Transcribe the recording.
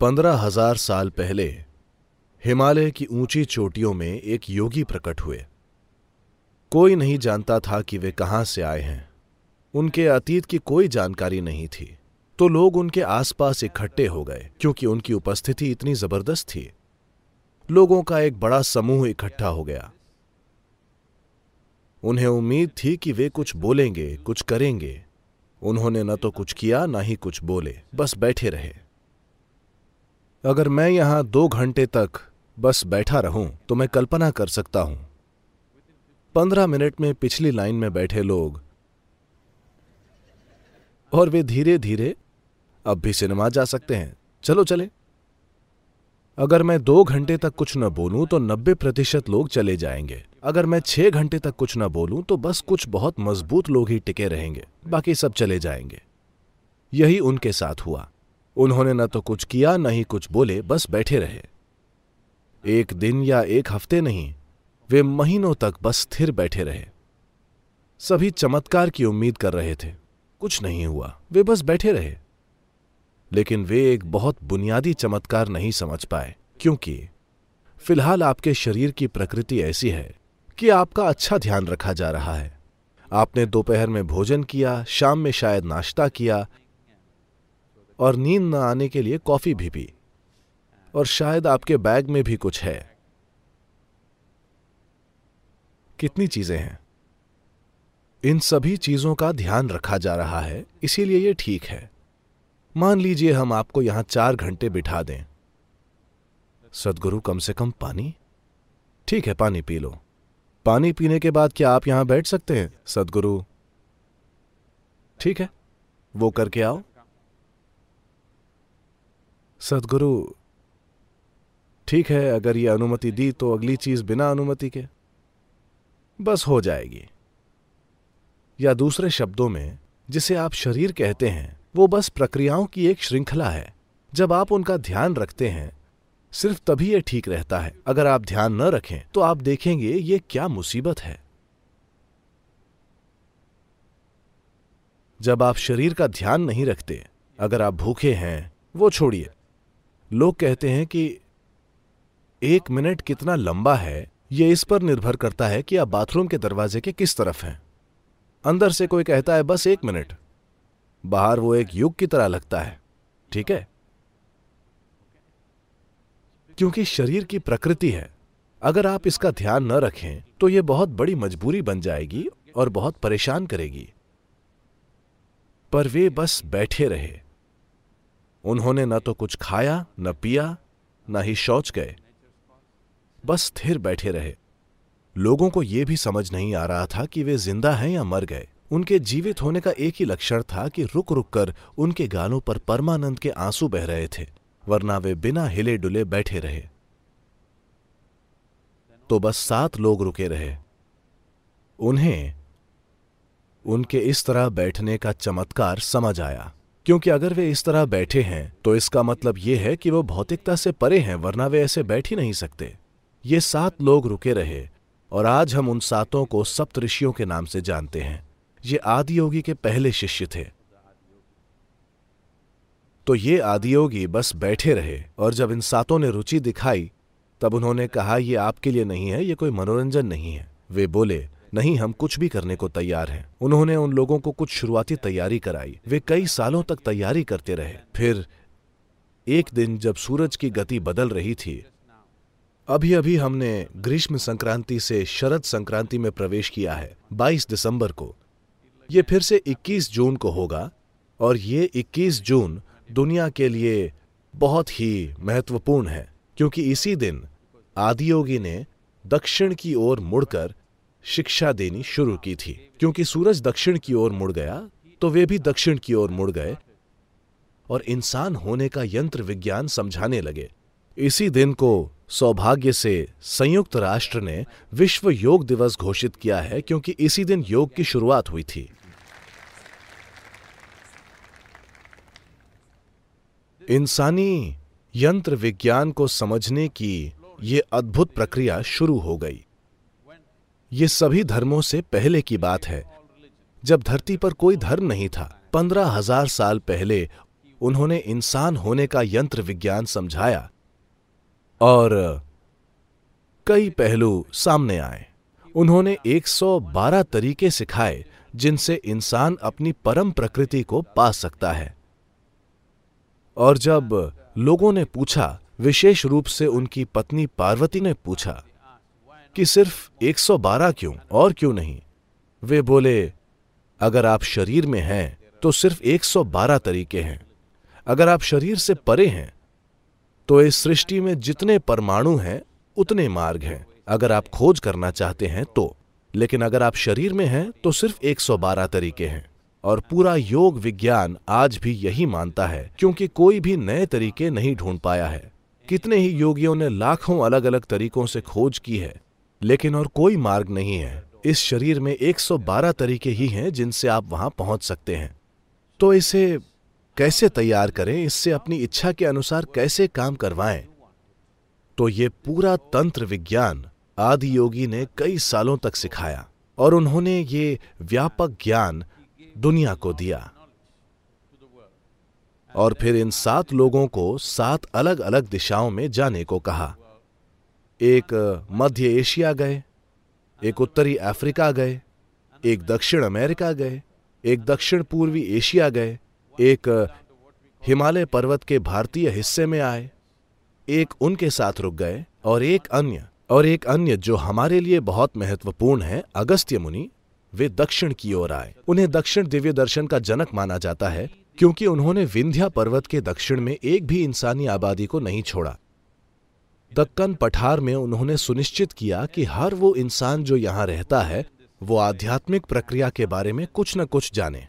पंद्रह हज़ार साल पहले, हिमालय की ऊँची चोटियों में एक योगी प्रकट हुए। कोई नहीं जानता था कि वे कहाँ से आए हैं। उनके अतीत की कोई जानकारी नहीं थी। तो लोग उनके आसपास इकट्ठे हो गए, क्योंकि उनकी उपस्थिति इतनी ज़बरदस्त थी। लोगों का एक बड़ा समूह इकट्ठा हो गया। उन्हें उम्मीद थी कि वे कुछ बोलेंगे, कुछ करेंगे। उन्होंने न तो कुछ किया, न ही कुछ बोले, बस बैठे रहे। अगर मैं यहाँ दो घंटे तक बस बैठा रहूँ तो मैं कल्पना कर सकता हूँ। पंद्रह मिनट में पिछली लाइन में बैठे लोग। और वे धीरे धीरे अब भी सिनेमा जा सकते हैं। चलो चले। अगर मैं दो घंटे तक कुछ न बोलूँ तो नब्बे प्रतिशत लोग चले जाएँगे। अगर मैं छह घंटे तक कुछ न बोलूँ तो बस कुछ बहुत मज़बूत लोग ही टिके रहेंगे। बाकी सब चले जाएँगे। यही उनके साथ हुआ। उन्होंने न तो कुछ किया, न ही कुछ बोले, बस बैठे रहे। एक दिन या एक हफ़्ते नहीं, वे महीनों तक बस स्थिर बैठे रहे। सभी चमत्कार की उम्मीद कर रहे थे। कुछ नहीं हुआ, वे बस बैठे रहे। लेकिन वे एक बहुत बुनियादी चमत्कार नहीं समझ पाए, क्योंकि फ़िलहाल आपके शरीर की प्रकृति ऐसी है कि आपका अच्छा ध्यान रखा जा रहा है। आपने दोपहर में भोजन किया, शाम में शायद नाश्ता किया और नींद न आने के लिए कॉफ़ी भी पी। और शायद आपके बैग में भी कुछ है। कितनी चीज़ें हैं? इन सभी चीज़ों का ध्यान रखा जा रहा है, इसीलिए यह ठीक है। मान लीजिए हम आपको यहाँ चार घंटे बिठा दें। सदगुरु कम से कम पानी? ठीक है, पानी पी लो। पानी पीने के बाद क्या आप यहाँ बैठ सकते हैं, सदगुरु? ठीक है, वो करके आओ। सदगुरु, ठीक है, अगर ये अनुमति दी तो अगली चीज़ बिना अनुमति के बस हो जाएगी। या दूसरे शब्दों में, जिसे आप शरीर कहते हैं, वो बस प्रक्रियाओं की एक श्रृंखला है। जब आप उनका ध्यान रखते हैं, सिर्फ़ तभी यह ठीक रहता है। अगर आप ध्यान न रखें तो आप देखेंगे ये क्या मुसीबत है। जब आप शरीर का ध्यान नहीं रखते, अगर आप भूखे हैं, वो छोड़िए। लोग कहते हैं कि एक मिनट कितना लंबा है यह इस पर निर्भर करता है कि आप बाथरूम के दरवाजे के किस तरफ़ हैं। अंदर से कोई कहता है, बस एक मिनट। बाहर वो एक युग की तरह लगता है, ठीक है? क्योंकि शरीर की प्रकृति है। अगर आप इसका ध्यान न रखें तो यह बहुत बड़ी मजबूरी बन जाएगी और बहुत परेशान करेगी। पर वे बस बैठे रहे। उन्होंने न तो कुछ खाया, न पिया, न ही शौच गए। बस स्थिर बैठे रहे। लोगों को यह भी समझ नहीं आ रहा था कि वे ज़िंदा हैं या मर गए। उनके जीवित होने का एक ही लक्षण था कि रुक रुक कर उनके गालों पर परमानंद के आँसू बह रहे थे, वरना वे बिना हिले डुले बैठे रहे। तो बस सात लोग रुके रहे। उन्हें, उनके इस तरह बैठने का चमत्कार समझ आया। क्योंकि अगर वे इस तरह बैठे हैं तो इसका मतलब यह है कि वो भौतिकता से परे हैं, वरना वे ऐसे बैठ ही नहीं सकते। ये सात लोग रुके रहे, और आज हम उन सातों को सप्त ऋषियों के नाम से जानते हैं। ये आदियोगी के पहले शिष्य थे। तो ये आदियोगी बस बैठे रहे, और जब इन सातों ने रुचि दिखाई, तब उन्होंने कहा यह आपके लिए नहीं है, ये कोई मनोरंजन नहीं है। वे बोले नहीं, हम कुछ भी करने को तैयार हैं। उन्होंने उन लोगों को कुछ शुरुआती तैयारी कराई। वे कई सालों तक तैयारी करते रहे। फिर एक दिन जब सूरज की गति बदल रही थी अभी अभी हमने ग्रीष्म संक्रांति से शरद संक्रांति में प्रवेश किया है 22 दिसंबर को। ये फिर से 21 जून को होगा और ये 21 जून दुनिया के लिए बहुत ही महत्वपूर्ण है, क्योंकि इसी दिन आदियोगी ने दक्षिण की ओर मुड़कर शिक्षा देनी शुरू की थी। क्योंकि सूरज दक्षिण की ओर मुड़ गया तो वे भी दक्षिण की ओर मुड़ गए और इंसान होने का यंत्र विज्ञान समझाने लगे। इसी दिन को सौभाग्य से संयुक्त राष्ट्र ने विश्व योग दिवस घोषित किया है, क्योंकि इसी दिन योग की शुरुआत हुई थी। इंसानी यंत्र विज्ञान को समझने की ये अद्भुत प्रक्रिया शुरू हो गई। ये सभी धर्मों से पहले की बात है। जब धरती पर कोई धर्म नहीं था, पंद्रह हज़ार साल पहले उन्होंने इंसान होने का यंत्र विज्ञान समझाया और कई पहलू सामने आए। उन्होंने 112 तरीके सिखाए, जिनसे इंसान अपनी परम प्रकृति को पा सकता है। और जब लोगों ने पूछा, विशेष रूप से उनकी पत्नी पार्वती ने पूछा कि सिर्फ़ 112 क्यों और क्यों नहीं? वे बोले, अगर आप शरीर में हैं तो सिर्फ़ 112 तरीके हैं। अगर आप शरीर से परे हैं तो इस सृष्टि में जितने परमाणु हैं, उतने मार्ग हैं। अगर आप खोज करना चाहते हैं तो। लेकिन अगर आप शरीर में हैं तो सिर्फ़ 112 तरीके हैं। और पूरा योग विज्ञान आज भी यही मानता है, क्योंकि कोई भी नए तरीके नहीं ढूंढ पाया है। कितने ही योगियों ने लाखों अलग अलग तरीकों से खोज की है। लेकिन और कोई मार्ग नहीं है। इस शरीर में 112 तरीके ही हैं जिनसे आप वहाँ पहुँच सकते हैं। तो इसे कैसे तैयार करें? इससे अपनी इच्छा के अनुसार कैसे काम करवाएँ? तो ये पूरा तंत्र विज्ञान आदि योगी ने कई सालों तक सिखाया और उन्होंने ये व्यापक ज्ञान दुनिया को दिया। और फिर इन सात लोगों को सात अलग अलग दिशाओं में जाने को कहा। एक मध्य एशिया गए, एक उत्तरी अफ्रीका गए, एक दक्षिण अमेरिका गए, एक दक्षिण पूर्वी एशिया गए, एक हिमालय पर्वत के भारतीय हिस्से में आए, एक उनके साथ रुक गए और एक अन्य, और एक अन्य जो हमारे लिए बहुत महत्वपूर्ण है, अगस्त्य मुनि, वे दक्षिण की ओर आए। उन्हें दक्षिण दिव्य दर्शन का जनक माना जाता है, क्योंकि उन्होंने विंध्या पर्वत के दक्षिण में एक भी इंसानी आबादी को नहीं छोड़ा। दक्कन पठार में उन्होंने सुनिश्चित किया कि हर वो इंसान जो यहाँ रहता है, वो आध्यात्मिक प्रक्रिया के बारे में कुछ न कुछ जाने।